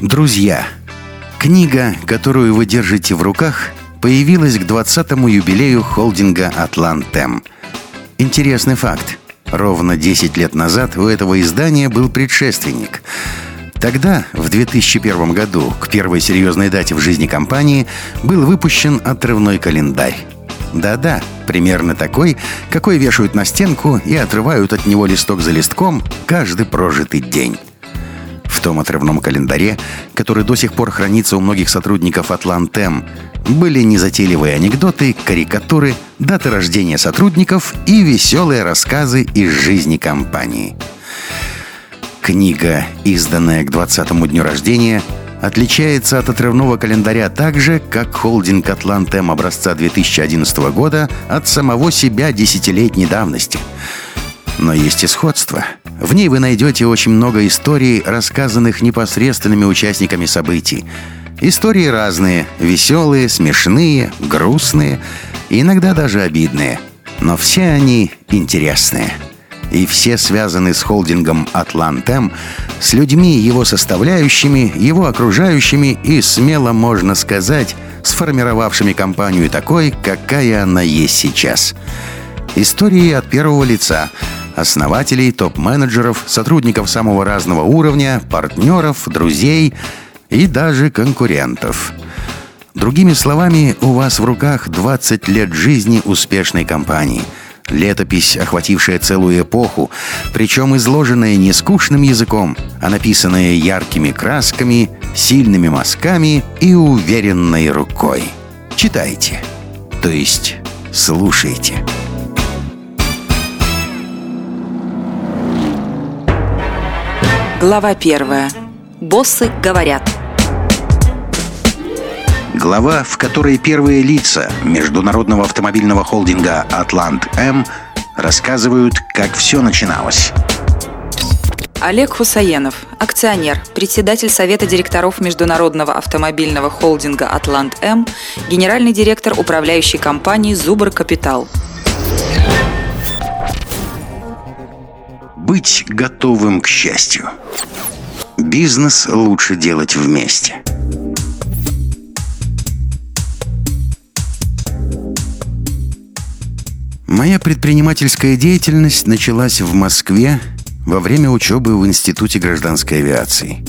Друзья, книга, которую вы держите в руках, появилась к 20-му юбилею холдинга «Атлантем». Интересный факт. Ровно 10 лет назад у этого издания был предшественник. Тогда, в 2001 году, к первой серьезной дате в жизни компании, был выпущен отрывной календарь. Да-да, примерно такой, какой вешают на стенку и отрывают от него листок за листком каждый прожитый день. В том отрывном календаре, который до сих пор хранится у многих сотрудников Атлантем, были незатейливые анекдоты, карикатуры, даты рождения сотрудников и веселые рассказы из жизни компании. Книга, изданная к 20-му дню рождения, отличается от отрывного календаря так же, как холдинг Атлантем образца 2011 года от самого себя десятилетней давности. Но есть и сходство – в ней вы найдете очень много историй, рассказанных непосредственными участниками событий. Истории разные, веселые, смешные, грустные, иногда даже обидные. Но все они интересные. И все связаны с холдингом «Атлантем», с людьми, его составляющими, его окружающими и, смело можно сказать, сформировавшими компанию такой, какая она есть сейчас. Истории от первого лица – основателей, топ-менеджеров, сотрудников самого разного уровня, партнеров, друзей и даже конкурентов. Другими словами, у вас в руках 20 лет жизни успешной компании. Летопись, охватившая целую эпоху, причем изложенная не скучным языком, а написанная яркими красками, сильными мазками и уверенной рукой. Читайте. То есть слушайте. Глава первая. Боссы говорят. Глава, в которой первые лица международного автомобильного холдинга «Атлант М» рассказывают, как все начиналось. Олег Хусаенов, акционер, председатель Совета директоров международного автомобильного холдинга «Атлант М», генеральный директор управляющей компании «Зубр Капитал». Быть готовым к счастью. Бизнес лучше делать вместе. Моя предпринимательская деятельность началась в Москве во время учебы в Институте гражданской авиации.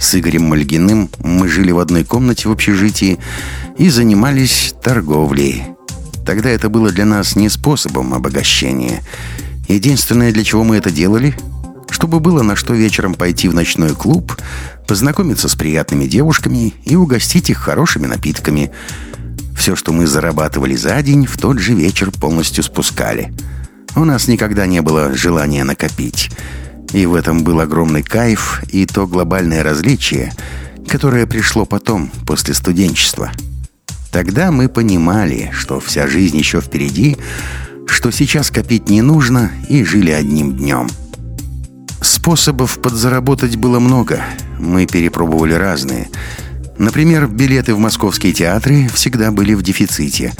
С Игорем Мальгиным мы жили в одной комнате в общежитии и занимались торговлей. Тогда это было для нас не способом обогащения – Единственное, для чего мы это делали, чтобы было на что вечером пойти в ночной клуб, познакомиться с приятными девушками и угостить их хорошими напитками. Все, что мы зарабатывали за день, в тот же вечер полностью спускали. У нас никогда не было желания накопить. И в этом был огромный кайф и то глобальное различие, которое пришло потом, после студенчества. Тогда мы понимали, что вся жизнь еще впереди, что сейчас копить не нужно, и жили одним днем. Способов подзаработать было много. Мы перепробовали разные. Например, билеты в московские театры всегда были в дефиците.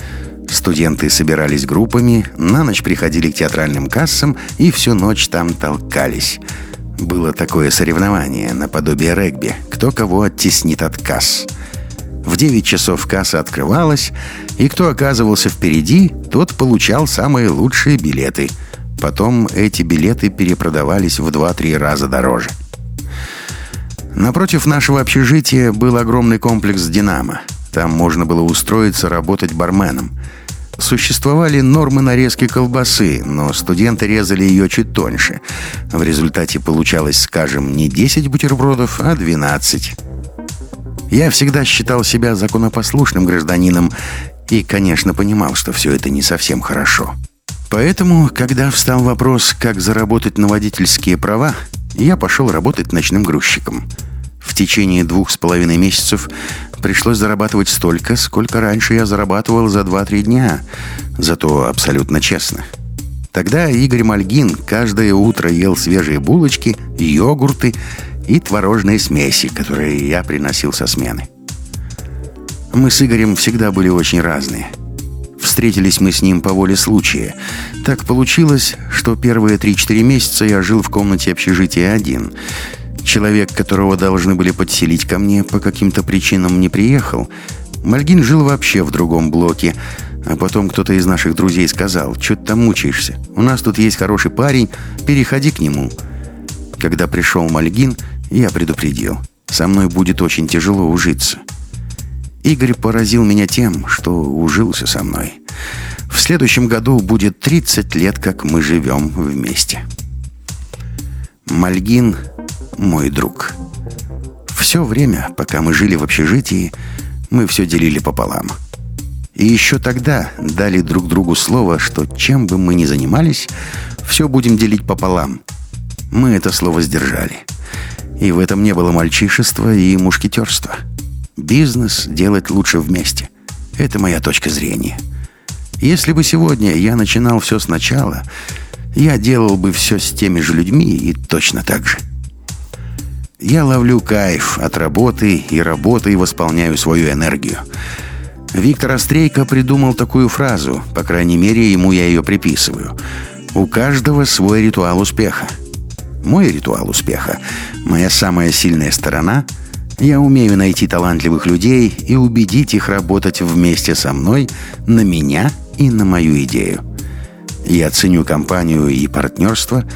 Студенты собирались группами, на ночь приходили к театральным кассам и всю ночь там толкались. Было такое соревнование, наподобие регби, кто кого оттеснит от касс – в 9 часов касса открывалась, и кто оказывался впереди, тот получал самые лучшие билеты. Потом эти билеты перепродавались в 2-3 раза дороже. Напротив нашего общежития был огромный комплекс «Динамо». Там можно было устроиться работать барменом. Существовали нормы нарезки колбасы, но студенты резали ее чуть тоньше. В результате получалось, скажем, не 10 бутербродов, а 12. Я всегда считал себя законопослушным гражданином и, конечно, понимал, что все это не совсем хорошо. Поэтому, когда встал вопрос, как заработать на водительские права, я пошел работать ночным грузчиком. В течение двух с половиной месяцев пришлось зарабатывать столько, сколько раньше я зарабатывал за 2-3 дня. Зато абсолютно честно. Тогда Игорь Мальгин каждое утро ел свежие булочки, йогурты и творожные смеси, которые я приносил со смены. Мы с Игорем всегда были очень разные. Встретились мы с ним по воле случая. Так получилось, что первые 3-4 месяца я жил в комнате общежития один. человек, которого должны были подселить ко мне, по каким-то причинам не приехал, Мальгин жил вообще в другом блоке. А потом кто-то из наших друзей сказал, что ты там мучаешься? У нас тут есть хороший парень, переходи к нему. Когда пришел Мальгин, я предупредил. Со мной будет очень тяжело ужиться. Игорь поразил меня тем, что ужился со мной. В следующем году будет 30 лет, как мы живем вместе. Мальгин – мой друг. Все время, пока мы жили в общежитии, мы все делили пополам. И еще тогда дали друг другу слово, что чем бы мы ни занимались, все будем делить пополам. Мы это слово сдержали. И в этом не было мальчишества и мушкетерства. Бизнес делать лучше вместе. Это моя точка зрения. Если бы сегодня я начинал все сначала, я делал бы все с теми же людьми и точно так же. Я ловлю кайф от работы и работы и восполняю свою энергию. Виктор Острейко придумал такую фразу, по крайней мере, ему я ее приписываю. «У каждого свой ритуал успеха». Мой ритуал успеха, моя самая сильная сторона – я умею найти талантливых людей и убедить их работать вместе со мной на меня и на мою идею. Я ценю компанию и партнерство –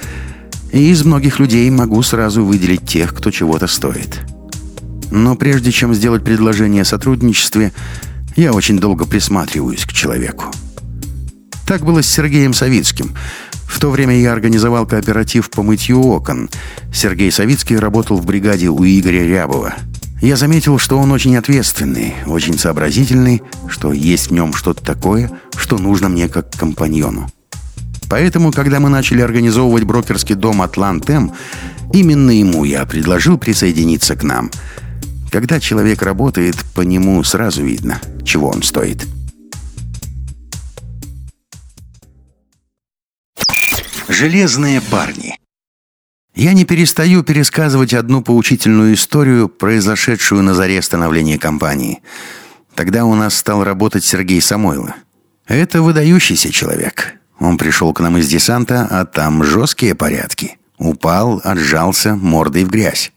и из многих людей могу сразу выделить тех, кто чего-то стоит. Но прежде чем сделать предложение о сотрудничестве, я очень долго присматриваюсь к человеку. Так было с Сергеем Савицким. В то время я организовал кооператив по мытью окон. Сергей Савицкий работал в бригаде у Игоря Рябова. Я заметил, что он очень ответственный, очень сообразительный, что есть в нем что-то такое, что нужно мне как компаньону. Поэтому, когда мы начали организовывать брокерский дом «Атлант-М», именно ему я предложил присоединиться к нам. Когда человек работает, по нему сразу видно, чего он стоит. Железные парни Я не перестаю пересказывать одну поучительную историю, произошедшую на заре становления компании. Тогда у нас стал работать Сергей Самойло. Это выдающийся человек. Он пришел к нам из десанта, а там жесткие порядки. Упал, отжался мордой в грязь.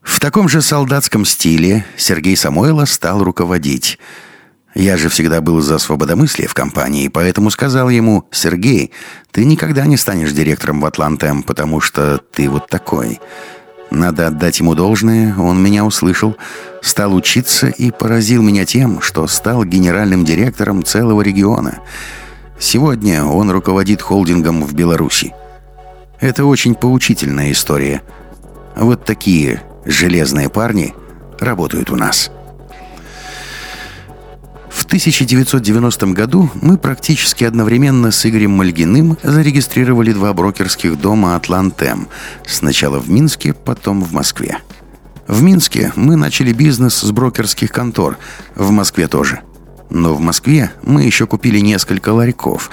В таком же солдатском стиле Сергей Самойло стал руководить. Я же всегда был за свободомыслие в компании, поэтому сказал ему, «Сергей, ты никогда не станешь директором в Атлантем, потому что ты вот такой». Надо отдать ему должное, он меня услышал, стал учиться и поразил меня тем, что стал генеральным директором целого региона – Сегодня он руководит холдингом в Беларуси. Это очень поучительная история. Вот такие железные парни работают у нас. В 1990 году мы практически одновременно с Игорем Мальгиным зарегистрировали два брокерских дома «Атлантем». Сначала в Минске, потом в Москве. В Минске мы начали бизнес с брокерских контор, в Москве тоже – но в Москве мы еще купили несколько ларьков,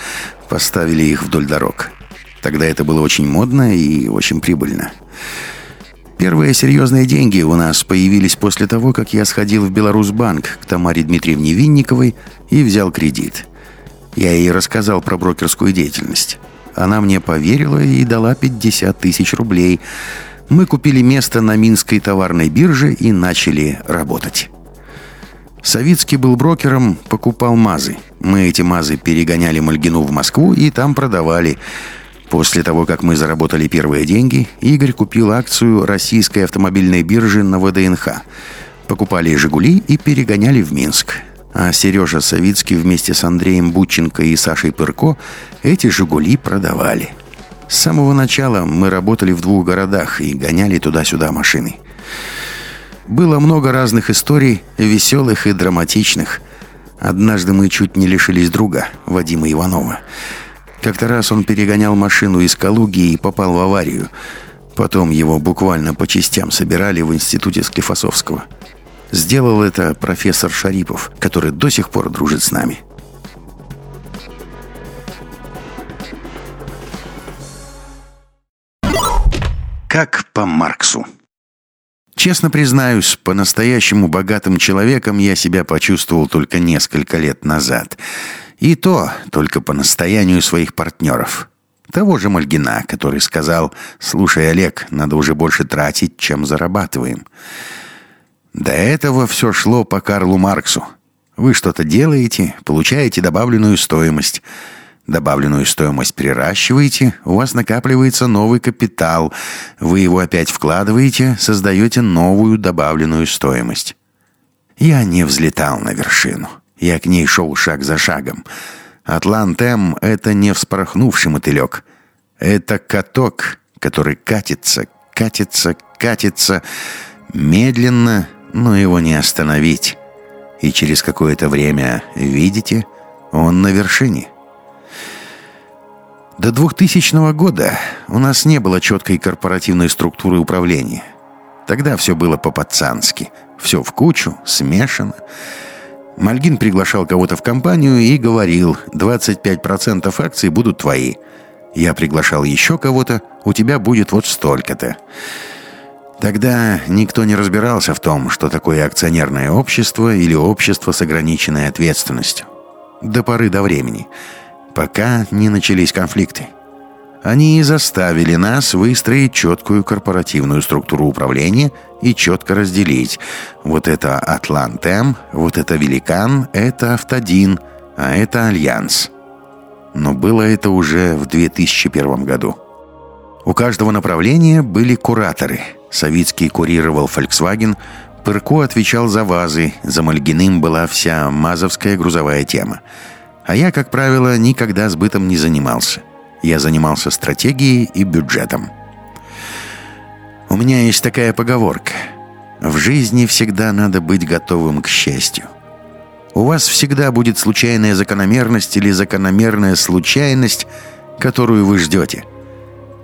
поставили их вдоль дорог. Тогда это было очень модно и очень прибыльно. Первые серьезные деньги у нас появились после того, как я сходил в Беларусьбанк к Тамаре Дмитриевне Винниковой и взял кредит. Я ей рассказал про брокерскую деятельность. Она мне поверила и дала 50 тысяч рублей. Мы купили место на Минской товарной бирже и начали работать. Савицкий был брокером, покупал мазы. Мы эти мазы перегоняли Мальгину в Москву и там продавали. После того, как мы заработали первые деньги, Игорь купил акцию российской автомобильной биржи на ВДНХ. Покупали «Жигули» и перегоняли в Минск. А Сережа Савицкий вместе с Андреем Бутченко и Сашей Пырко эти «Жигули» продавали. С самого начала мы работали в двух городах и гоняли туда-сюда машины. Было много разных историй, веселых и драматичных. Однажды мы чуть не лишились друга, Вадима Иванова. Как-то раз он перегонял машину из Калуги и попал в аварию. Потом его буквально по частям собирали в институте Склифосовского. Сделал это профессор Шарипов, который до сих пор дружит с нами. Как по Марксу. Честно признаюсь, по-настоящему богатым человеком я себя почувствовал только несколько лет назад. И то только по настоянию своих партнеров. Того же Мальгина, который сказал, «Слушай, Олег, надо уже больше тратить, чем зарабатываем». До этого все шло по Карлу Марксу. Вы что-то делаете, получаете добавленную стоимость. Добавленную стоимость приращиваете, у вас накапливается новый капитал. Вы его опять вкладываете, создаете новую добавленную стоимость. Я не взлетал на вершину. Я к ней шел шаг за шагом. Атлант-М — это не вспорхнувший мотылек. Это каток, который катится, катится, катится, медленно, но его не остановить. И через какое-то время, видите, он на вершине. До 2000 года у нас не было четкой корпоративной структуры управления. Тогда все было по-пацански. Все в кучу, смешано. Мальгин приглашал кого-то в компанию и говорил, 25% акций будут твои. Я приглашал еще кого-то, у тебя будет вот столько-то. Тогда никто не разбирался в том, что такое акционерное общество или общество с ограниченной ответственностью. До поры до времени, пока не начались конфликты. Они и заставили нас выстроить четкую корпоративную структуру управления и четко разделить. Вот это Атлантем, вот это Великан, это Автодин, а это Альянс. Но было это уже в 2001 году. У каждого направления были кураторы – Савицкий курировал Volkswagen, Пырко отвечал за ВАЗы, за Мальгиным была вся мазовская грузовая тема. А я, как правило, никогда сбытом не занимался. Я занимался стратегией и бюджетом. У меня есть такая поговорка. В жизни всегда надо быть готовым к счастью. У вас всегда будет случайная закономерность или закономерная случайность, которую вы ждете –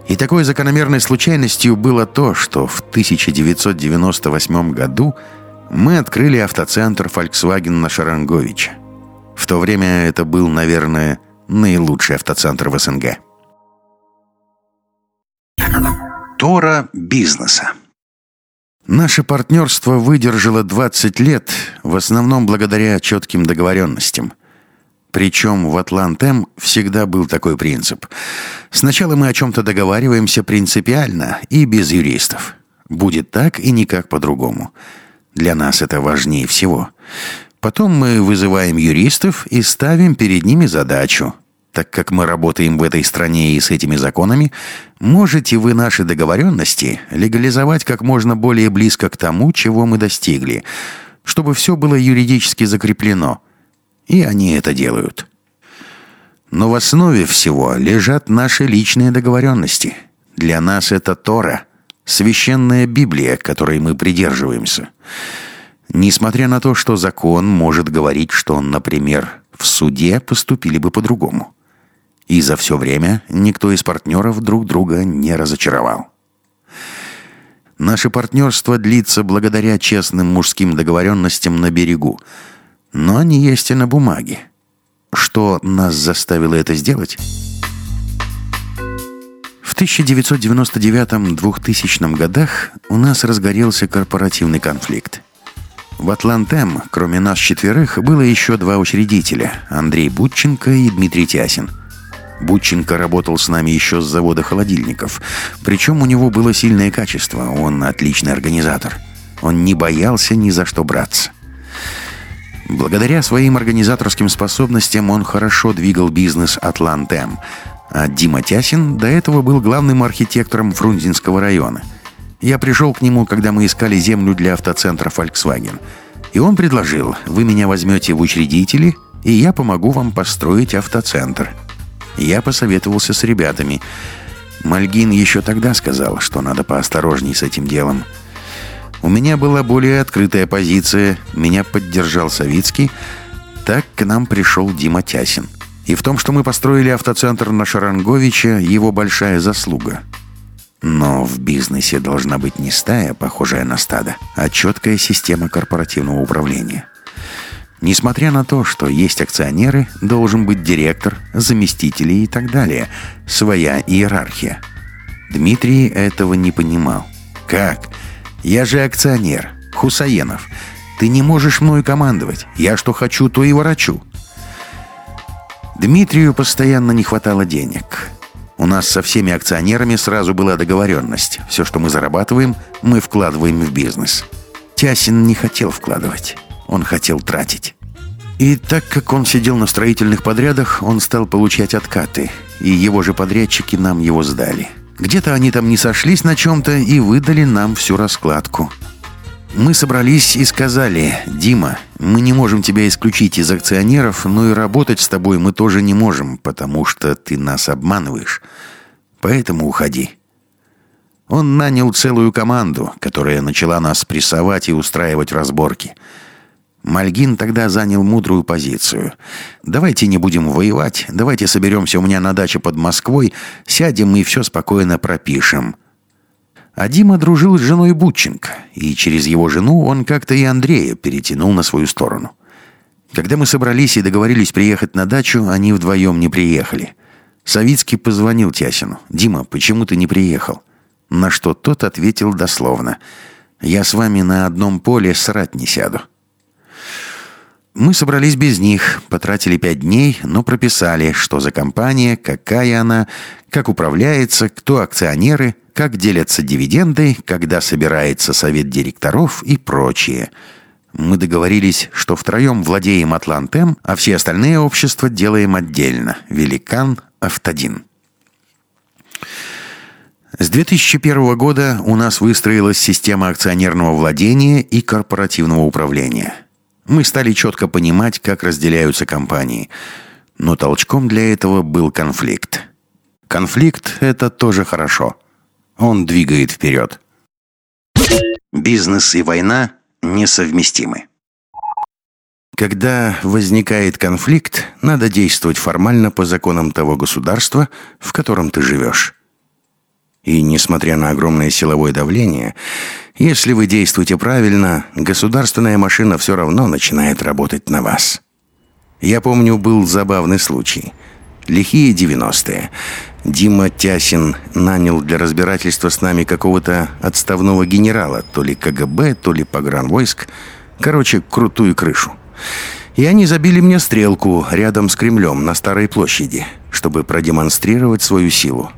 и такой закономерной случайностью было то, что в 1998 году мы открыли автоцентр Volkswagen на Шаранговича. В то время это был, наверное, наилучший автоцентр в СНГ. Тора бизнеса Наше партнерство выдержало 20 лет, в основном благодаря четким договоренностям – причем в Атлантем всегда был такой принцип. Сначала мы о чем-то договариваемся принципиально и без юристов. Будет так и никак по-другому. Для нас это важнее всего. Потом мы вызываем юристов и ставим перед ними задачу. Так как мы работаем в этой стране и с этими законами, можете вы наши договоренности легализовать как можно более близко к тому, чего мы достигли, чтобы все было юридически закреплено – и они это делают. Но в основе всего лежат наши личные договоренности. Для нас это Тора, священная Библия, которой мы придерживаемся. Несмотря на то, что закон может говорить, что, например, в суде поступили бы по-другому. И за все время никто из партнеров друг друга не разочаровал. Наше партнерство длится благодаря честным мужским договоренностям на берегу – но они есть и на бумаге. Что нас заставило это сделать? В 1999-2000 годах у нас разгорелся корпоративный конфликт. В Атлантем, кроме нас четверых, было еще два учредителя – Андрей Бутченко и Дмитрий Тясин. Бутченко работал с нами еще с завода холодильников. Причем у него было сильное качество, он отличный организатор. Он не боялся ни за что браться. Благодаря своим организаторским способностям он хорошо двигал бизнес «Атлантем», а Дима Тясин до этого был главным архитектором Фрунзенского района. Я пришел к нему, когда мы искали землю для автоцентра Volkswagen. И он предложил, вы меня возьмете в учредители, и я помогу вам построить автоцентр. Я посоветовался с ребятами. Мальгин еще тогда сказал, что надо поосторожней с этим делом – у меня была более открытая позиция, меня поддержал Савицкий. Так к нам пришел Дима Тясин. И в том, что мы построили автоцентр на Шаранговича, его большая заслуга. Но в бизнесе должна быть не стая, похожая на стадо, а четкая система корпоративного управления. Несмотря на то, что есть акционеры, должен быть директор, заместители и так далее. Своя иерархия. Дмитрий этого не понимал. Как? Я же акционер. Хусаенов. Ты не можешь мною командовать. Я что хочу, то и ворочу. Дмитрию постоянно не хватало денег. У нас со всеми акционерами сразу была договоренность. Все, что мы зарабатываем, мы вкладываем в бизнес. Тясин не хотел вкладывать. Он хотел тратить. И так как он сидел на строительных подрядах, он стал получать откаты. И его же подрядчики нам его сдали. Где-то они там не сошлись на чем-то и выдали нам всю раскладку. Мы собрались и сказали, «Дима, мы не можем тебя исключить из акционеров, но и работать с тобой мы тоже не можем, потому что ты нас обманываешь. Поэтому уходи». Он нанял целую команду, которая начала нас прессовать и устраивать разборки. Мальгин тогда занял мудрую позицию. «Давайте не будем воевать, давайте соберемся у меня на даче под Москвой, сядем и все спокойно пропишем». А Дима дружил с женой Бутченко, и через его жену он как-то и Андрея перетянул на свою сторону. Когда мы собрались и договорились приехать на дачу, они вдвоем не приехали. Савицкий позвонил Тясину. «Дима, почему ты не приехал?» На что тот ответил дословно. «Я с вами на одном поле срать не сяду». Мы собрались без них, потратили пять дней, но прописали, что за компания, какая она, как управляется, кто акционеры – как делятся дивиденды, когда собирается совет директоров и прочее. Мы договорились, что втроем владеем Атлантем, а все остальные общества делаем отдельно. Великан, Автодин. С 2001 года у нас выстроилась система акционерного владения и корпоративного управления. Мы стали четко понимать, как разделяются компании. Но толчком для этого был конфликт. Конфликт – это тоже хорошо – он двигает вперед. Бизнес и война несовместимы. Когда возникает конфликт, надо действовать формально по законам того государства, в котором ты живешь. И несмотря на огромное силовое давление, если вы действуете правильно, государственная машина все равно начинает работать на вас. Я помню, был забавный случай. Лихие 90-е. Дима Тясин нанял для разбирательства с нами какого-то отставного генерала, то ли КГБ, то ли погранвойск. Короче, крутую крышу. И они забили мне стрелку рядом с Кремлем на Старой площади, чтобы продемонстрировать свою силу.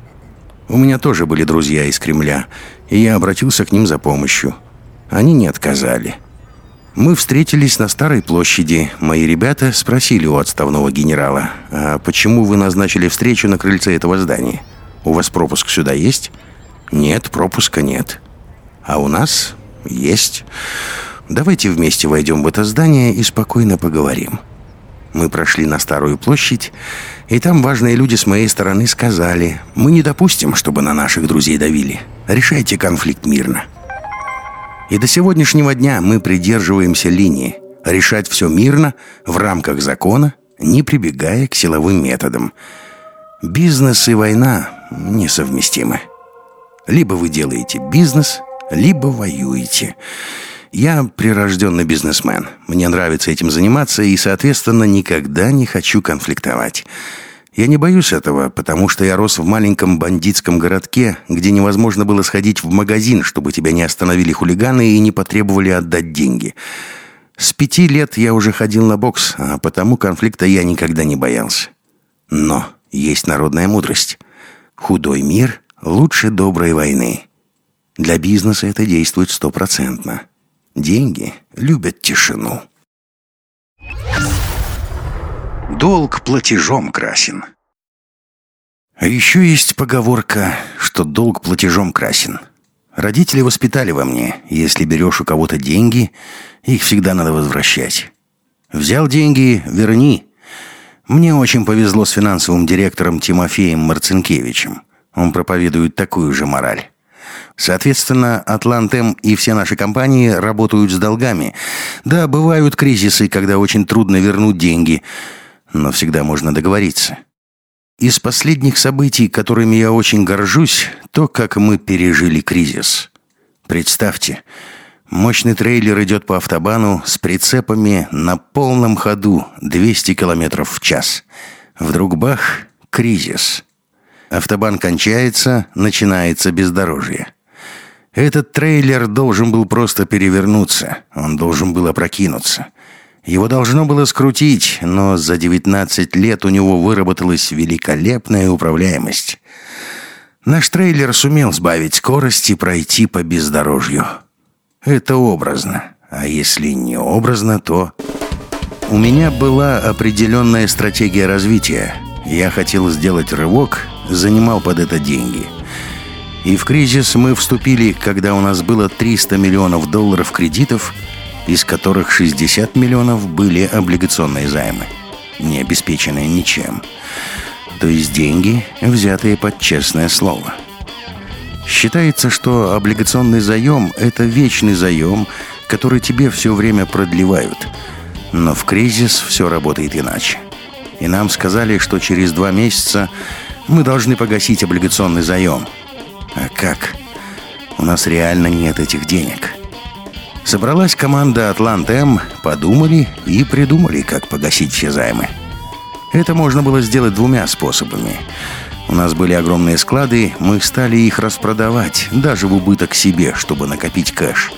У меня тоже были друзья из Кремля, и я обратился к ним за помощью. Они не отказали. Мы встретились на Старой площади. Мои ребята спросили у отставного генерала, «А почему вы назначили встречу на крыльце этого здания? У вас пропуск сюда есть?» «Нет, пропуска нет». «А у нас есть. Давайте вместе войдем в это здание и спокойно поговорим». Мы прошли на Старую площадь, и там важные люди с моей стороны сказали, «Мы не допустим, чтобы на наших друзей давили. Решайте конфликт мирно». И до сегодняшнего дня мы придерживаемся линии решать все мирно, в рамках закона, не прибегая к силовым методам. Бизнес и война несовместимы. Либо вы делаете бизнес, либо воюете. Я прирожденный бизнесмен. Мне нравится этим заниматься и, соответственно, никогда не хочу конфликтовать. Я не боюсь этого, потому что я рос в маленьком бандитском городке, где невозможно было сходить в магазин, чтобы тебя не остановили хулиганы и не потребовали отдать деньги. С пяти лет я уже ходил на бокс, а потому конфликта я никогда не боялся. Но есть народная мудрость. Худой мир лучше доброй войны. Для бизнеса это действует стопроцентно. Деньги любят тишину. Долг платежом красен. А еще есть поговорка, что долг платежом красен. Родители воспитали во мне, если берешь у кого-то деньги, их всегда надо возвращать. Взял деньги – верни. Мне очень повезло с финансовым директором Тимофеем Марцинкевичем. Он проповедует такую же мораль. Соответственно, Атлантем и все наши компании работают с долгами. Да, бывают кризисы, когда очень трудно вернуть деньги – но всегда можно договориться. Из последних событий, которыми я очень горжусь, то, как мы пережили кризис. Представьте, мощный трейлер идет по автобану с прицепами на полном ходу 200 км в час. Вдруг бах, кризис. Автобан кончается, начинается бездорожье. Этот трейлер должен был просто перевернуться, он должен был опрокинуться – Его должно было скрутить, но за 19 лет у него выработалась великолепная управляемость. Наш трейлер сумел сбавить скорость и пройти по бездорожью. Это образно. А если не образно, то... У меня была определенная стратегия развития. Я хотел сделать рывок, занимал под это деньги. И в кризис мы вступили, когда у нас было 300 миллионов долларов кредитов, из которых 60 миллионов были облигационные займы, не обеспеченные ничем. То есть деньги, взятые под честное слово. Считается, что облигационный заем – это вечный заем, который тебе все время продлевают. Но в кризис все работает иначе. И нам сказали, что через два месяца мы должны погасить облигационный заем. А как? У нас реально нет этих денег. Собралась команда «Атлант-М», подумали и придумали, как погасить все займы. Это можно было сделать двумя способами. У нас были огромные склады, мы стали их распродавать, даже в убыток себе, чтобы накопить кэш.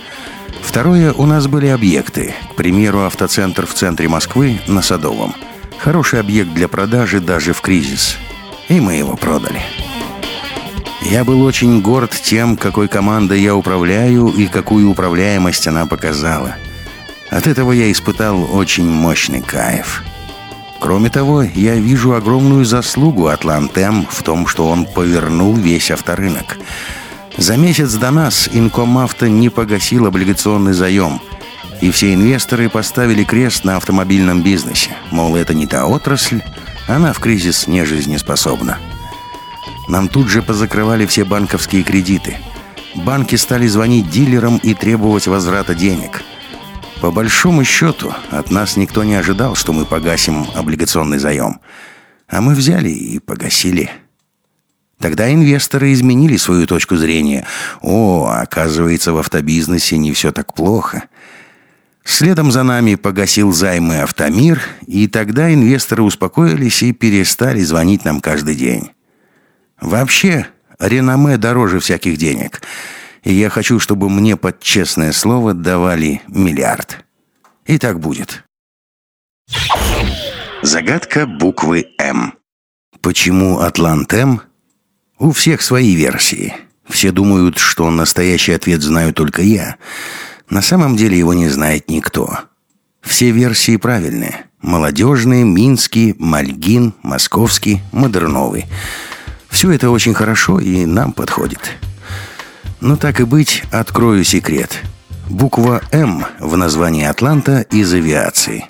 Второе, у нас были объекты. К примеру, автоцентр в центре Москвы на Садовом. Хороший объект для продажи даже в кризис. И мы его продали. Я был очень горд тем, какой командой я управляю и какую управляемость она показала. От этого я испытал очень мощный кайф. Кроме того, я вижу огромную заслугу Атлантем в том, что он повернул весь авторынок. За месяц до нас Инкомавто не погасил облигационный заем, и все инвесторы поставили крест на автомобильном бизнесе. Мол, это не та отрасль, она в кризис не жизнеспособна. Нам тут же позакрывали все банковские кредиты. Банки стали звонить дилерам и требовать возврата денег. По большому счету, от нас никто не ожидал, что мы погасим облигационный заем. А мы взяли и погасили. Тогда инвесторы изменили свою точку зрения. О, оказывается, в автобизнесе не все так плохо. Следом за нами погасил займы «Автомир», и тогда инвесторы успокоились и перестали звонить нам каждый день. Вообще, реноме дороже всяких денег. И я хочу, чтобы мне под честное слово давали миллиард. И так будет. Загадка буквы «М». Почему Атлант М? У всех свои версии. Все думают, что настоящий ответ знаю только я. На самом деле его не знает никто. Все версии правильные. Молодежные, Минский, Мальгин, Московский, Модерновый. Все это очень хорошо и нам подходит. Но так и быть, открою секрет. Буква «М» в названии «Атланта» из авиации.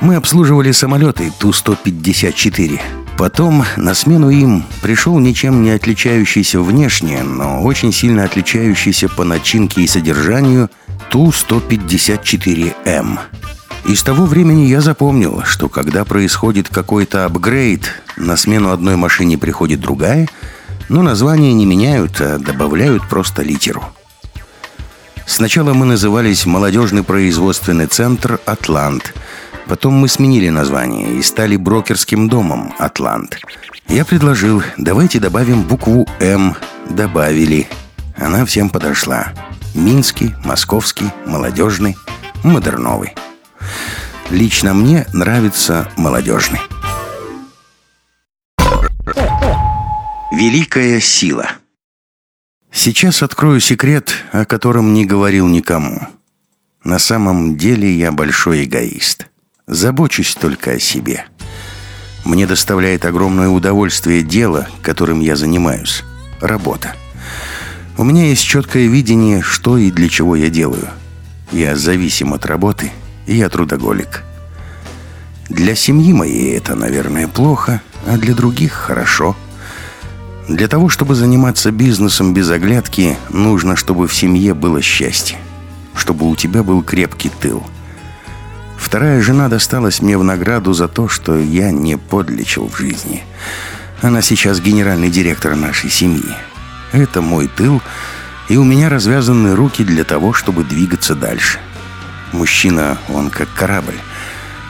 Мы обслуживали самолеты Ту-154. Потом на смену им пришел ничем не отличающийся внешне, но очень сильно отличающийся по начинке и содержанию Ту-154М. И с того времени я запомнил, что когда происходит какой-то апгрейд, на смену одной машине приходит другая, но название не меняют, а добавляют просто литеру. Сначала мы назывались «Молодежный производственный центр «Атлант», Потом мы сменили название и стали брокерским домом «Атлант». Я предложил, давайте добавим букву «М». Добавили. Она всем подошла. Минский, Московский, Молодежный, Модерновый. Лично мне нравится молодежный. Великая сила. Сейчас открою секрет, о котором не говорил никому. На самом деле я большой эгоист. Забочусь только о себе. Мне доставляет огромное удовольствие дело, которым я занимаюсь. Работа. У меня есть четкое видение, что и для чего я делаю. Я зависим от работы – я трудоголик. Для семьи моей это, наверное, плохо, а для других хорошо. Для того, чтобы заниматься бизнесом без оглядки, нужно, чтобы в семье было счастье. Чтобы у тебя был крепкий тыл. Вторая жена досталась мне в награду за то, что я не подлечил в жизни. Она сейчас генеральный директор нашей семьи. Это мой тыл, и у меня развязаны руки для того, чтобы двигаться дальше. — Мужчина, он как корабль.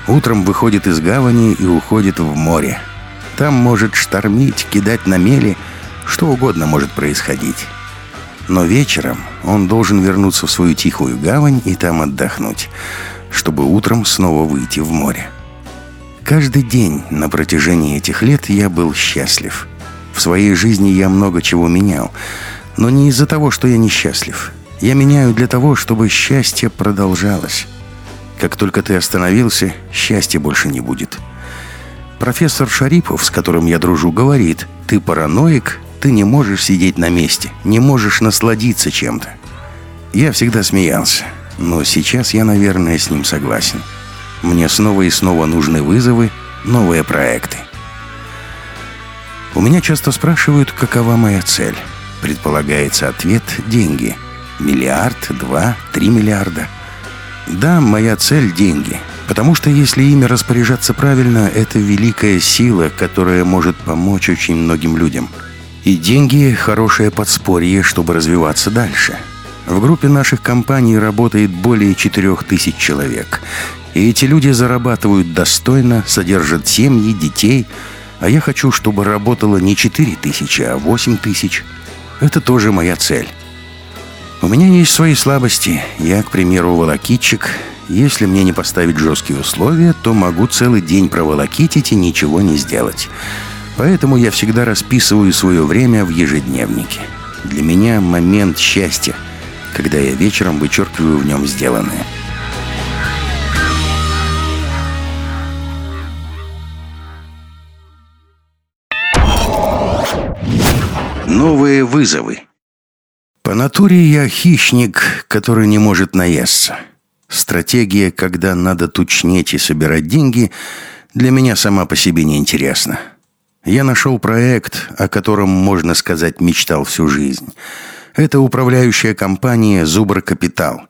Утром выходит из гавани и уходит в море. Там может штормить, кидать на мели, что угодно может происходить. Но вечером он должен вернуться в свою тихую гавань и там отдохнуть. чтобы утром снова выйти в море. Каждый день на протяжении этих лет я был счастлив. В своей жизни я много чего менял, но не из-за того, что я несчастлив. Я меняю для того, чтобы счастье продолжалось. Как только ты остановился, счастья больше не будет. Профессор Шарипов, с которым я дружу, говорит, ты параноик, ты не можешь сидеть на месте, не можешь насладиться чем-то. Я всегда смеялся, но сейчас я, наверное, с ним согласен. Мне снова и снова нужны вызовы, новые проекты. У меня часто спрашивают, какова моя цель. Предполагается ответ – деньги. Миллиард, два, три миллиарда. Да, моя цель – деньги – Потому что если ими распоряжаться правильно, это великая сила, которая может помочь очень многим людям. И деньги – хорошее подспорье, чтобы развиваться дальше. В группе наших компаний работает более 4000 человек. И эти люди зарабатывают достойно, содержат семьи, детей. А я хочу, чтобы работало не 4000, а 8000. Это тоже моя цель. У меня есть свои слабости. Я, к примеру, волокитчик – если мне не поставить жесткие условия, то могу целый день проволокитить и ничего не сделать. Поэтому я всегда расписываю свое время в ежедневнике. Для меня момент счастья, когда я вечером вычеркиваю в нем сделанное. Новые вызовы. По натуре я хищник, который не может наесться. Стратегия, когда надо тучнеть и собирать деньги, для меня сама по себе не интересна. Я нашел проект, о котором, можно сказать, мечтал всю жизнь. Это управляющая компания «Зубр Капитал».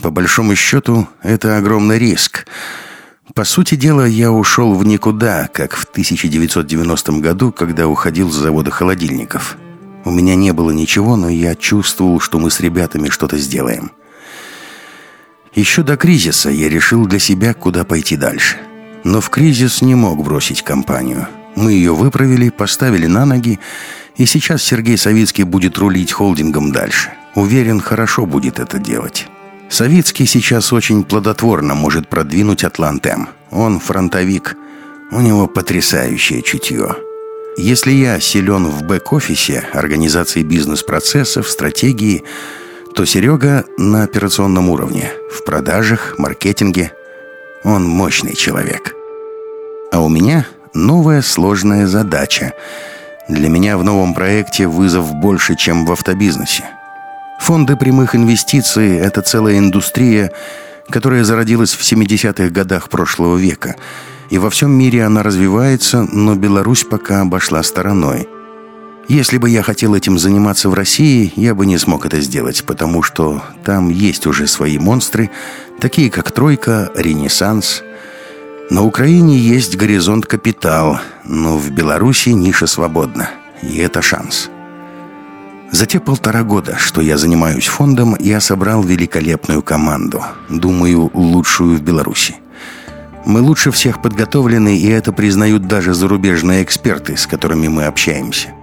По большому счету, это огромный риск. По сути дела, я ушел в никуда, как в 1990 году, когда уходил с завода холодильников. У меня не было ничего, но я чувствовал, что мы с ребятами что-то сделаем. Еще до кризиса я решил для себя, куда пойти дальше. Но в кризис не мог бросить компанию. Мы ее выправили, поставили на ноги, и сейчас Сергей Савицкий будет рулить холдингом дальше. Уверен, хорошо будет это делать. Савицкий сейчас очень плодотворно может продвинуть Атлантем. Он фронтовик. У него потрясающее чутье. Если я силен в бэк-офисе, организации бизнес-процессов, стратегии – то Серега на операционном уровне, в продажах, маркетинге. Он мощный человек. А у меня новая сложная задача. Для меня в новом проекте вызов больше, чем в автобизнесе. Фонды прямых инвестиций – это целая индустрия, которая зародилась в 70-х годах прошлого века. И во всем мире она развивается, но Беларусь пока обошла стороной – если бы я хотел этим заниматься в России, я бы не смог это сделать, потому что там есть уже свои монстры, такие как «Тройка», «Ренессанс». На Украине есть «Горизонт Капитал», но в Беларуси ниша свободна, и это шанс. За те полтора года, что я занимаюсь фондом, я собрал великолепную команду, думаю, лучшую в Беларуси. Мы лучше всех подготовлены, и это признают даже зарубежные эксперты, с которыми мы общаемся –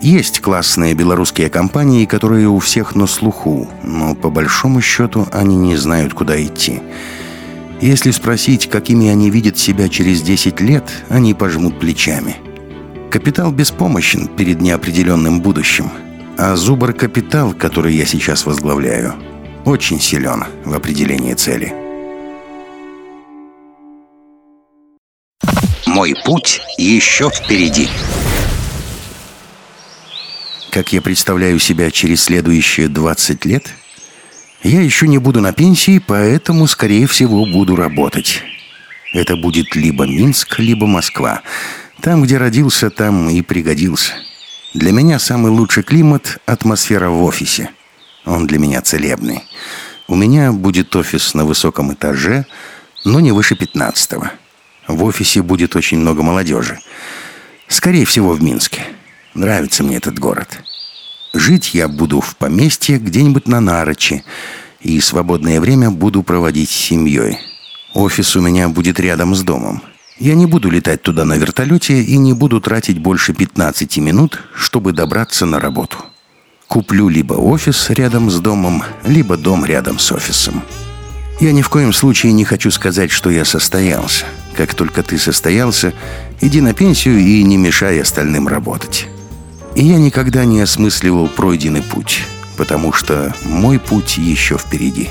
есть классные белорусские компании, которые у всех на слуху, но по большому счету они не знают, куда идти. Если спросить, какими они видят себя через 10 лет, они пожмут плечами. Капитал беспомощен перед неопределенным будущим, а Зубр Капитал, который я сейчас возглавляю, очень силен в определении цели. Мой путь еще впереди как я представляю себя через следующие 20 лет, я еще не буду на пенсии, поэтому, скорее всего, буду работать. Это будет либо Минск, либо Москва. Там, где родился, там и пригодился. Для меня самый лучший климат – атмосфера в офисе. Он для меня целебный. У меня будет офис на высоком этаже, но не выше 15 -го. В офисе будет очень много молодежи. Скорее всего, в Минске. Нравится мне этот город. Жить я буду в поместье где-нибудь на Нарочи, и свободное время буду проводить с семьей. Офис у меня будет рядом с домом. Я не буду летать туда на вертолете и не буду тратить больше 15 минут, чтобы добраться на работу. Куплю либо офис рядом с домом, либо дом рядом с офисом. Я ни в коем случае не хочу сказать, что я состоялся. Как только ты состоялся, иди на пенсию и не мешай остальным работать. И я никогда не осмысливал пройденный путь, потому что мой путь еще впереди.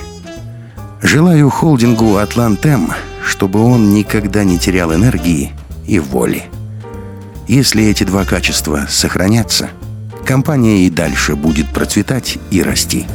Желаю холдингу «Атлантем», чтобы он никогда не терял энергии и воли. Если эти два качества сохранятся, компания и дальше будет процветать и расти.